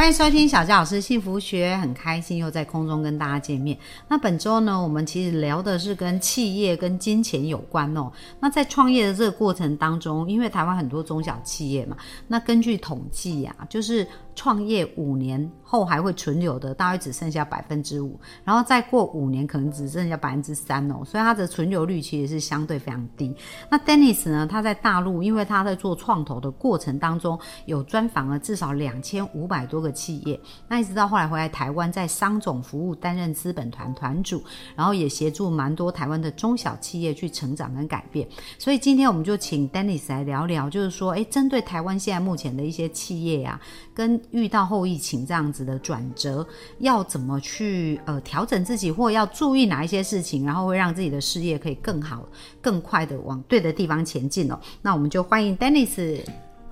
欢迎收听小佳老师幸福学，很开心又在空中跟大家见面。那本周呢，我们其实聊的是跟企业跟金钱有关哦。那在创业的这个过程当中，因为台湾很多中小企业嘛，那根据统计呀，就是创业五年后还会存留的，大约只剩下百分之五，然后再过五年可能只剩下百分之三哦，所以它的存留率其实是相对非常低。那 Dennis 呢，他在大陆，因为他在做创投的过程当中，有专访了至少两千五百多个。企业，那一直到后来回来台湾，在商总服务担任资本团团主，然后也协助蛮多台湾的中小企业去成长跟改变。所以今天我们就请 Dennis 来聊聊，就是说，哎，针对台湾现在目前的一些企业呀，跟遇到后疫情这样子的转折，要怎么去呃调整自己，或要注意哪一些事情，然后会让自己的事业可以更好、更快的往对的地方前进哦。那我们就欢迎 Dennis。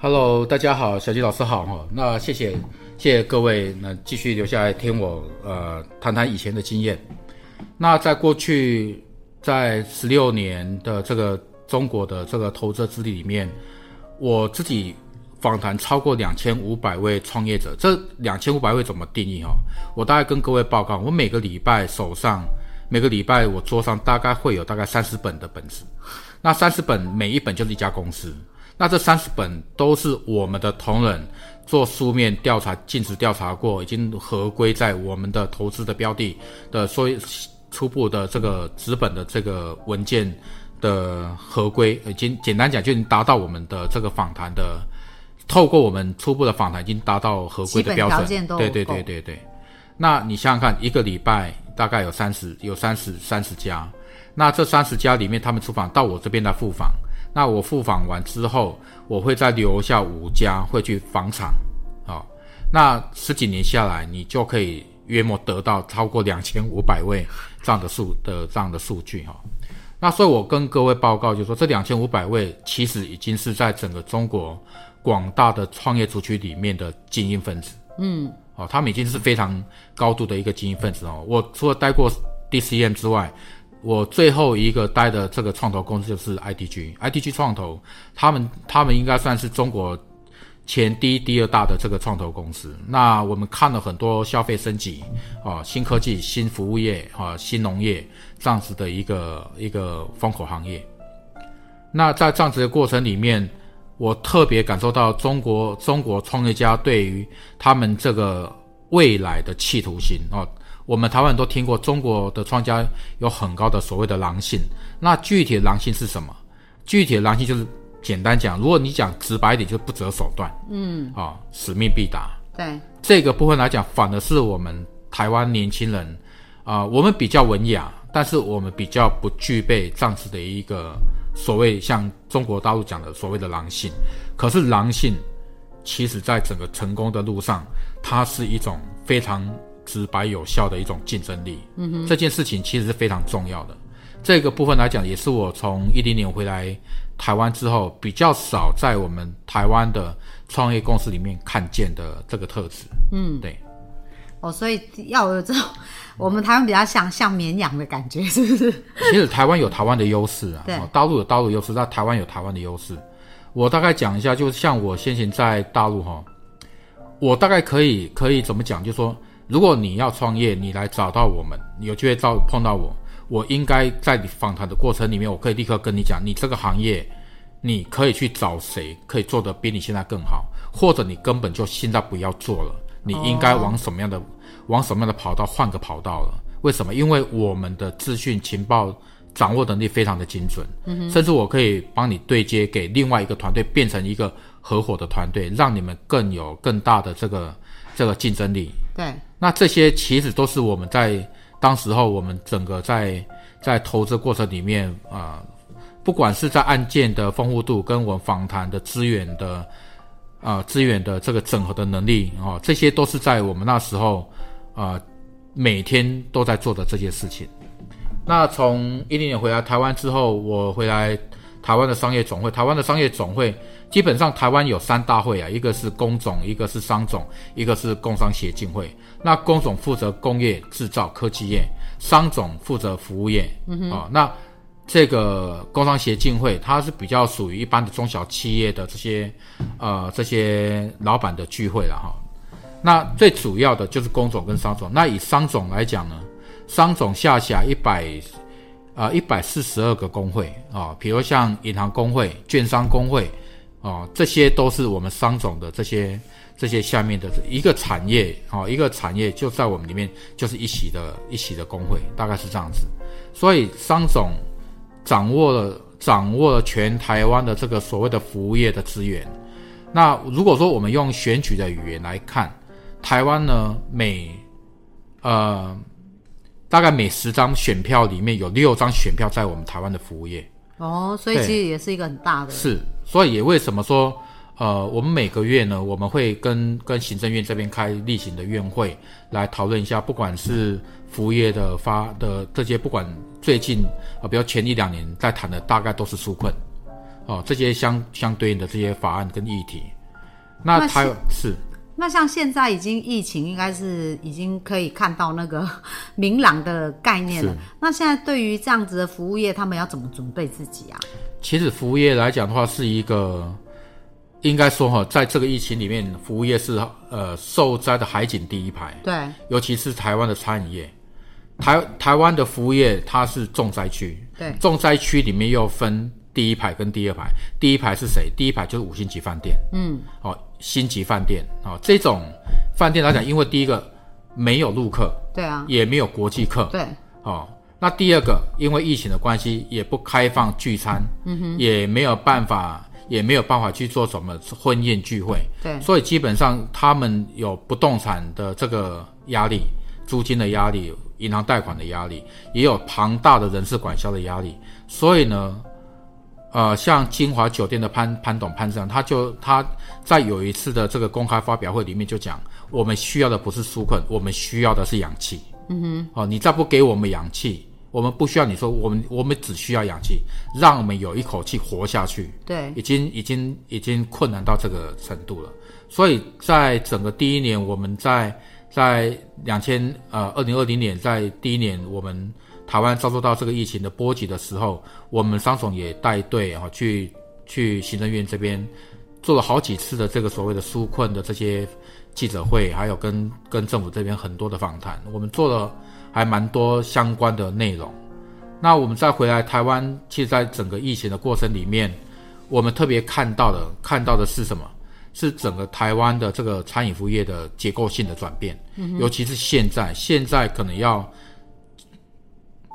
Hello，大家好，小吉老师好哈。那谢谢谢谢各位，那继续留下来听我呃谈谈以前的经验。那在过去在十六年的这个中国的这个投资资历里面，我自己访谈超过两千五百位创业者。这两千五百位怎么定义哈？我大概跟各位报告，我每个礼拜手上每个礼拜我桌上大概会有大概三十本的本子，那三十本每一本就是一家公司。那这三十本都是我们的同仁做书面调查、尽职调查过，已经合规在我们的投资的标的的所以初步的这个资本的这个文件的合规，已经简单讲就已经达到我们的这个访谈的，透过我们初步的访谈已经达到合规的标准。对对对对对。那你想想看，一个礼拜大概有三十有三十三十家，那这三十家里面，他们出访到我这边来复访。那我复访完之后，我会再留下五家会去访场，啊，那十几年下来，你就可以约莫得到超过两千五百位这样的数的这样的数据哈。那所以我跟各位报告，就是说这两千五百位其实已经是在整个中国广大的创业族群里面的精英分子，嗯，哦，他们已经是非常高度的一个精英分子哦。我除了待过 DCM 之外，我最后一个待的这个创投公司就是 IDG，IDG 创投，他们他们应该算是中国前第一、第二大的这个创投公司。那我们看了很多消费升级啊、新科技、新服务业啊、新农业这样子的一个一个风口行业。那在这样子的过程里面，我特别感受到中国中国创业家对于他们这个未来的企图心啊。我们台湾人都听过，中国的创家有很高的所谓的狼性。那具体的狼性是什么？具体的狼性就是简单讲，如果你讲直白一点，就是不择手段。嗯，啊，使命必达。对这个部分来讲，反而是我们台湾年轻人啊，我们比较文雅，但是我们比较不具备这样子的一个所谓像中国大陆讲的所谓的狼性。可是狼性，其实在整个成功的路上，它是一种非常。直白有效的一种竞争力，嗯哼，这件事情其实是非常重要的。这个部分来讲，也是我从一零年回来台湾之后，比较少在我们台湾的创业公司里面看见的这个特质。嗯，对。哦，所以要有这种，我们台湾比较像像绵羊的感觉，是不是？其实台湾有台湾的优势啊，对，大陆有大陆优势，那台湾有台湾的优势。我大概讲一下，就像我先前在大陆哈，我大概可以可以怎么讲，就说。如果你要创业，你来找到我们，有机会到碰到我，我应该在你访谈的过程里面，我可以立刻跟你讲，你这个行业，你可以去找谁可以做得比你现在更好，或者你根本就现在不要做了，你应该往什么样的往什么样的跑道换个跑道了？为什么？因为我们的资讯情报掌握能力非常的精准，甚至我可以帮你对接给另外一个团队，变成一个合伙的团队，让你们更有更大的这个这个竞争力。对。那这些其实都是我们在当时候，我们整个在在投资过程里面啊，不管是在案件的丰富度，跟我们访谈的资源的啊资源的这个整合的能力啊，这些都是在我们那时候啊每天都在做的这些事情。那从一零年回来台湾之后，我回来台湾的商业总会，台湾的商业总会基本上台湾有三大会啊，一个是工总，一个是商总，一个是工商协进会。那工总负责工业制造科技业，商总负责服务业。嗯啊，那这个工商协进会，它是比较属于一般的中小企业的这些呃这些老板的聚会了哈。那最主要的就是工总跟商总。那以商总来讲呢，商总下辖一百啊一百四十二个工会啊，比如像银行工会、券商工会。哦，这些都是我们商总的这些这些下面的一个产业哦，一个产业就在我们里面就是一起的一起的工会，大概是这样子。所以商总掌握了掌握了全台湾的这个所谓的服务业的资源。那如果说我们用选举的语言来看，台湾呢每呃大概每十张选票里面有六张选票在我们台湾的服务业。哦，所以其实也是一个很大的。是。所以也为什么说，呃，我们每个月呢，我们会跟跟行政院这边开例行的院会，来讨论一下，不管是服务业的发的这些，不管最近啊，比如前一两年在谈的，大概都是纾困，哦，这些相相对应的这些法案跟议题。那还有是，那像现在已经疫情，应该是已经可以看到那个 明朗的概念了。那现在对于这样子的服务业，他们要怎么准备自己啊？其实服务业来讲的话，是一个应该说哈，在这个疫情里面，服务业是呃受灾的海景第一排。对，尤其是台湾的餐饮业，台台湾的服务业它是重灾区。对，重灾区里面又分第一排跟第二排。第一排是谁？第一排就是五星级饭店。嗯，哦，星级饭店哦，这种饭店来讲，因为第一个没有陆客，对啊，也没有国际客，对，哦。那第二个，因为疫情的关系，也不开放聚餐，嗯哼，也没有办法，也没有办法去做什么婚宴聚会，对，所以基本上他们有不动产的这个压力，租金的压力，银行贷款的压力，也有庞大的人事管销的压力，所以呢，呃，像金华酒店的潘潘董潘生，他就他在有一次的这个公开发表会里面就讲，我们需要的不是纾困，我们需要的是氧气，嗯哼，哦，你再不给我们氧气。我们不需要你说，我们我们只需要氧气，让我们有一口气活下去。对，已经已经已经困难到这个程度了。所以在整个第一年，我们在在两千呃二零二零年，在第一年我们台湾遭受到这个疫情的波及的时候，我们商总也带队啊去去行政院这边做了好几次的这个所谓的纾困的这些记者会，还有跟跟政府这边很多的访谈，我们做了。还蛮多相关的内容。那我们再回来台湾，其实在整个疫情的过程里面，我们特别看到的，看到的是什么？是整个台湾的这个餐饮服务业的结构性的转变。嗯。尤其是现在，现在可能要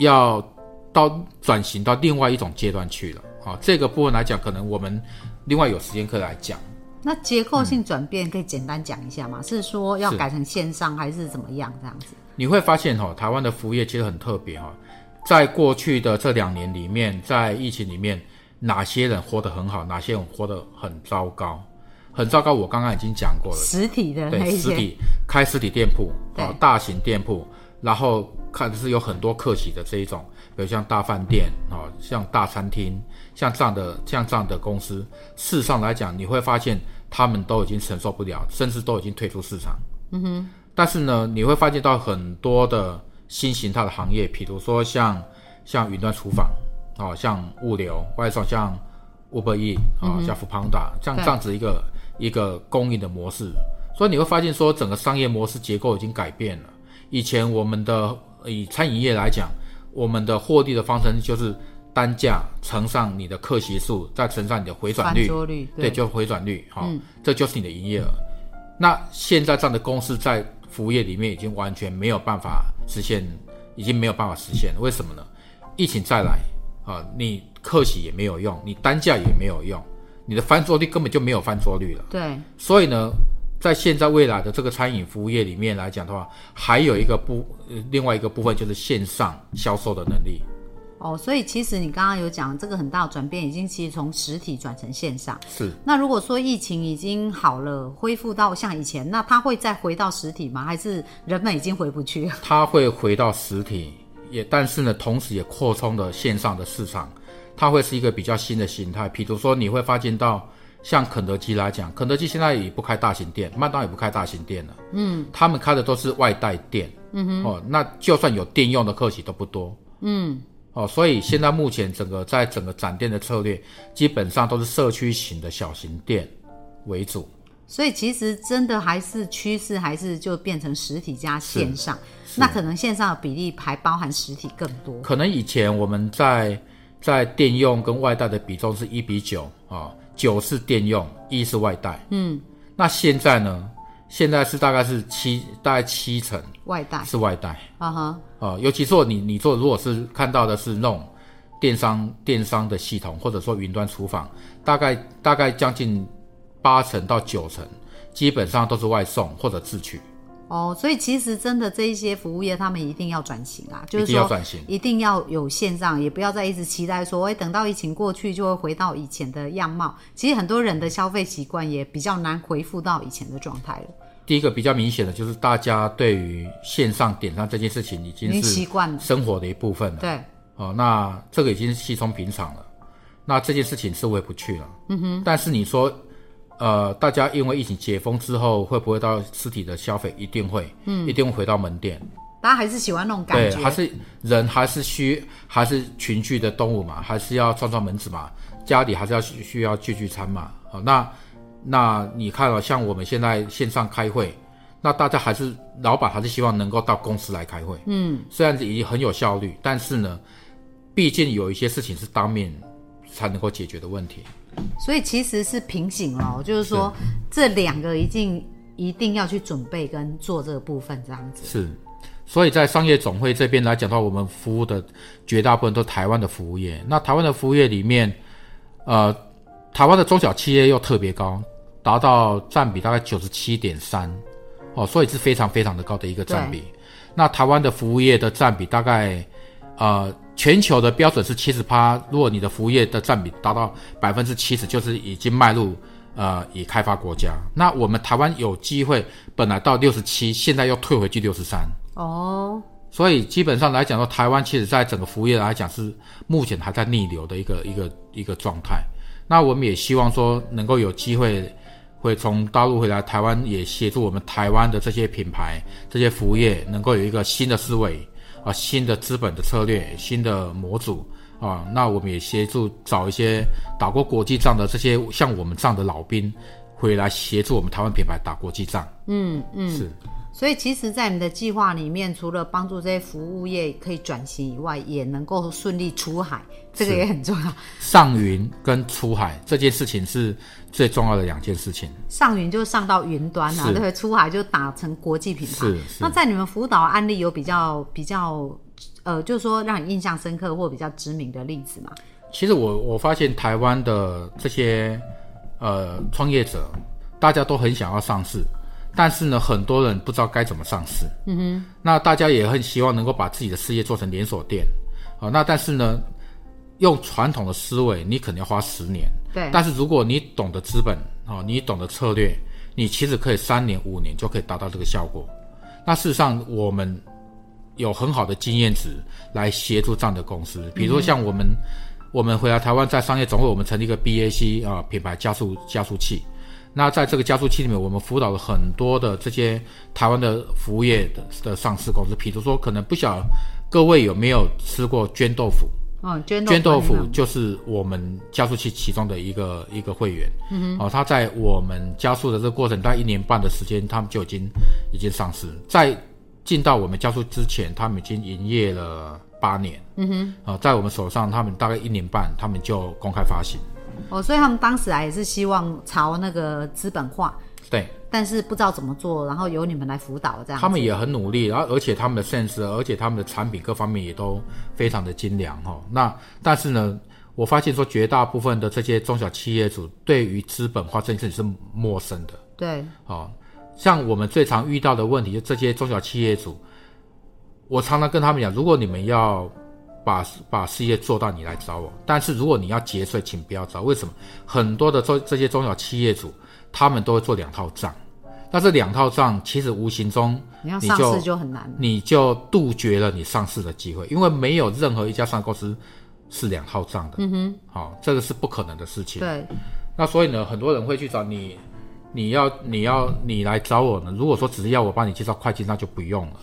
要到转型到另外一种阶段去了。啊，这个部分来讲，可能我们另外有时间课来讲。那结构性转变可以简单讲一下吗？是说要改成线上，还是怎么样？这样子？你会发现哈，台湾的服务业其实很特别哈，在过去的这两年里面，在疫情里面，哪些人活得很好，哪些人活得很糟糕？很糟糕，我刚刚已经讲过了。实体的对，实体开实体店铺啊，大型店铺，然后看是有很多客喜的这一种，比如像大饭店啊，像大餐厅，像这样的像这样的公司，事实上来讲，你会发现他们都已经承受不了，甚至都已经退出市场。嗯哼。但是呢，你会发现到很多的新形态的行业，比如说像像云端厨房，啊，像物流外送，像 Uber E 啊，像 Foodpanda，像这样子一个一个供应的模式。所以你会发现说，整个商业模式结构已经改变了。以前我们的以餐饮业来讲，我们的获利的方程就是单价乘上你的客席数，再乘上你的回转率，对，就回转率，哈，这就是你的营业额。那现在这样的公司在服务业里面已经完全没有办法实现，已经没有办法实现了。为什么呢？疫情再来啊，你客喜也没有用，你单价也没有用，你的翻桌率根本就没有翻桌率了。对。所以呢，在现在未来的这个餐饮服务业里面来讲的话，还有一个部，另外一个部分就是线上销售的能力。哦，所以其实你刚刚有讲这个很大的转变，已经其实从实体转成线上。是。那如果说疫情已经好了，恢复到像以前，那它会再回到实体吗？还是人们已经回不去？它会回到实体，也但是呢，同时也扩充了线上的市场。它会是一个比较新的形态。比如说，你会发现到像肯德基来讲，肯德基现在也不开大型店，麦当也不开大型店了。嗯，他们开的都是外带店。嗯哼，哦，那就算有店用的客企都不多。嗯，哦，所以现在目前整个在整个展店的策略，基本上都是社区型的小型店为主。所以其实真的还是趋势，还是就变成实体加线上。那可能线上的比例还包含实体更多。可能以前我们在在电用跟外带的比重是一比九啊。九是电用，一是外带。嗯，那现在呢？现在是大概是七，大概七成外带是外带。啊哈，哦，尤其做你你做，如果是看到的是那种电商电商的系统，或者说云端厨房，大概大概将近八成到九成，基本上都是外送或者自取。哦，所以其实真的这一些服务业，他们一定要转型啊，就是说一定要有线上，也不要再一直期待说，哎，等到疫情过去就会回到以前的样貌。其实很多人的消费习惯也比较难恢复到以前的状态了。第一个比较明显的就是大家对于线上点餐这件事情已经是习惯了生活的一部分了。对，哦，那这个已经是稀松平常了。那这件事情是回不去了。嗯哼。但是你说。呃，大家因为疫情解封之后，会不会到实体的消费？一定会，嗯，一定会回到门店。大家还是喜欢那种感觉，对，还是人还是需还是群聚的动物嘛，还是要串串门子嘛，家里还是要需要聚聚餐嘛。好，那那你看了，像我们现在线上开会，那大家还是老板还是希望能够到公司来开会。嗯，虽然已经很有效率，但是呢，毕竟有一些事情是当面才能够解决的问题。所以其实是平行了，就是说这两个一定一定要去准备跟做这个部分这样子。是，所以在商业总会这边来讲的话，我们服务的绝大部分都台湾的服务业。那台湾的服务业里面，呃，台湾的中小企业又特别高，达到占比大概九十七点三，哦，所以是非常非常的高的一个占比。那台湾的服务业的占比大概，呃。全球的标准是七十趴，如果你的服务业的占比达到百分之七十，就是已经迈入呃已开发国家。那我们台湾有机会，本来到六十七，现在又退回去六十三。哦，所以基本上来讲说，台湾其实在整个服务业来讲是目前还在逆流的一个一个一个状态。那我们也希望说能够有机会会从大陆回来，台湾也协助我们台湾的这些品牌、这些服务业能够有一个新的思维。啊，新的资本的策略，新的模组啊，那我们也协助找一些打过国际仗的这些像我们这样的老兵，回来协助我们台湾品牌打国际仗。嗯嗯，是。所以其实，在你的计划里面，除了帮助这些服务业可以转型以外，也能够顺利出海，这个也很重要。上云跟出海这件事情是最重要的两件事情。上云就上到云端啊，对，出海就打成国际品牌。是。那在你们辅导案例有比较比较，呃，就是说让你印象深刻或比较知名的例子吗？其实我我发现台湾的这些呃创业者，大家都很想要上市。但是呢，很多人不知道该怎么上市。嗯哼。那大家也很希望能够把自己的事业做成连锁店。好，那但是呢，用传统的思维，你可能要花十年。对。但是如果你懂得资本，哦，你懂得策略，你其实可以三年、五年就可以达到这个效果。那事实上，我们有很好的经验值来协助这样的公司。比如说像我们，我们回来台湾在商业总会，我们成立一个 BAC 啊品牌加速加速器。那在这个加速器里面，我们辅导了很多的这些台湾的服务业的的上市公司，比如说可能不晓各位有没有吃过绢豆腐？哦，绢绢豆腐就是我们加速器其中的一个一个会员。嗯哼，哦，他在我们加速的这个过程，大概一年半的时间，他们就已经已经上市。在进到我们加速之前，他们已经营业了八年。嗯哼，啊，在我们手上，他们大概一年半，他们就公开发行。哦，所以他们当时啊也是希望朝那个资本化，对，但是不知道怎么做，然后由你们来辅导这样。他们也很努力，然后而且他们的 sense，而且他们的产品各方面也都非常的精良哈。那但是呢，我发现说绝大部分的这些中小企业主对于资本化这件事情是陌生的。对，哦，像我们最常遇到的问题，就这些中小企业主，我常常跟他们讲，如果你们要。把把事业做到，你来找我。但是如果你要节税，请不要找。为什么？很多的这这些中小企业主，他们都会做两套账。那这两套账，其实无形中你要上市就很难，你就杜绝了你上市的机会，因为没有任何一家上市公司是两套账的。嗯哼，好，这个是不可能的事情。对。那所以呢，很多人会去找你，你要你要你来找我呢。如果说只是要我帮你介绍会计，那就不用了。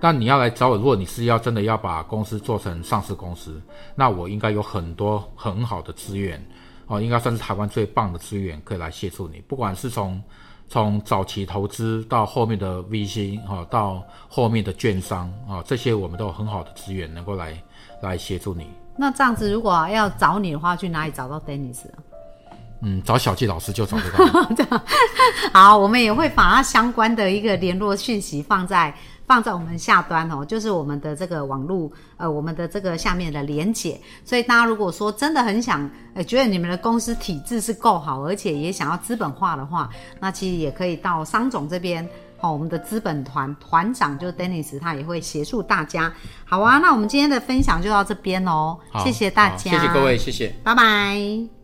但你要来找我，如果你是要真的要把公司做成上市公司，那我应该有很多很好的资源哦，应该算是台湾最棒的资源可以来协助你。不管是从从早期投资到后面的 VC 啊，到后面的券商啊，这些我们都有很好的资源能够来来协助你。那这样子，如果要找你的话，去哪里找到 Dennis？嗯，找小纪老师就找得到。好，我们也会把他相关的一个联络讯息放在放在我们下端哦，就是我们的这个网络呃，我们的这个下面的连结。所以大家如果说真的很想，呃，觉得你们的公司体制是够好，而且也想要资本化的话，那其实也可以到商总这边。好，我们的资本团团长就 Dennis，他也会协助大家。好啊，那我们今天的分享就到这边哦，谢谢大家，谢谢各位，谢谢，拜拜。